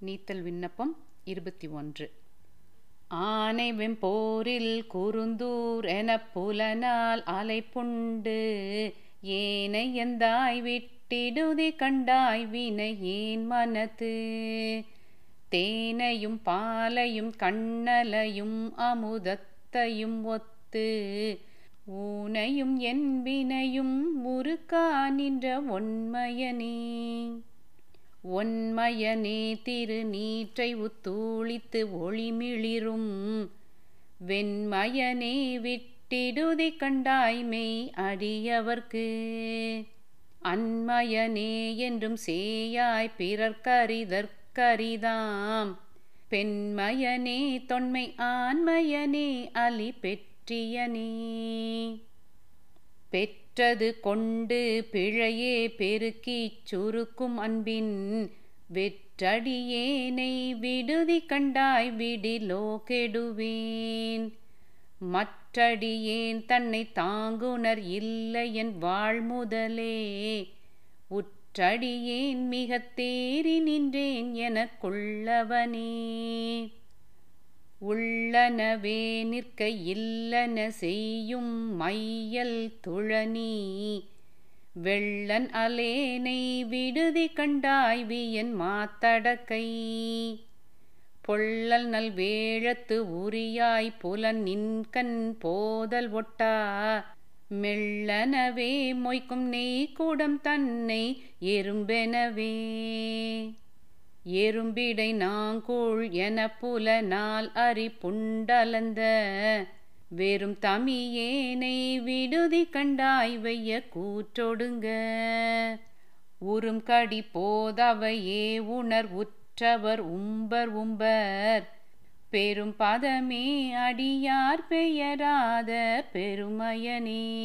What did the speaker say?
நீத்தல் விண்ணப்பம் இருபத்தி ஒன்று. ஆனை வெம்போரில் குறுந்தூர் எனப் புலனால் அலைப்புண்டு ஏனை எந்தாய் விட்டிடுதி கண்டாய் வினை ஏன் மனது தேனையும் பாலையும் கண்ணலையும் அமுதத்தையும் ஒத்து ஊனையும் என் வினையும் முறுக்கா நின்ற ஒன்மயனே ஒன்மயனே திரு நீற்றை உத்தூளித்து ஒளிமிளிரும். வெண்மயனே விட்டிடுதி கண்டாய்மை அடியவர்க்கு. அன்மயனே என்றும் சேயாய் பிறர்க்கரிதற்கரிதாம். பெண்மயனே தொன்மை ஆண்மயனே அலி பெற்றியனே பெற்றது கொண்டு பிழையே பெருக்கிச் சுருக்கும் அன்பின் வெற்றடியேனை விடுதி கண்டாய் விடிலோ கெடுவேன். மற்றடியேன் தன்னை தாங்குனர் இல்லையன் வாழ்முதலே. உற்றடியேன் மிக தேறி நின்றேன் எனக்குள்ளவனே உள்ளனவே நிற்க இல்லன செய்யும் மையல் துழனி வெள்ளன் அலேனை விடுதி கண்டாய் வியன் மாத்தடக்கை. பொள்ளல் நல் வேழத்து உரியாய் புலன் நின்கண் போதல் ஒட்டா. மெல்லனவே மொய்க்கும் நெய் கூடம் தன்னை எறும்பெனவே. எறும்பிடை நாங்கூழ் என புல நாள் அறி புண்டலந்த வெறும் தமியேனை விடுதி கண்டாய் வைய கூற்றொடுங்க. உறும் கடி போதவையே உணர் உற்றவர் உம்பர் உம்பர். பெரும் பதமே அடியார் பெயராத பெருமயனே.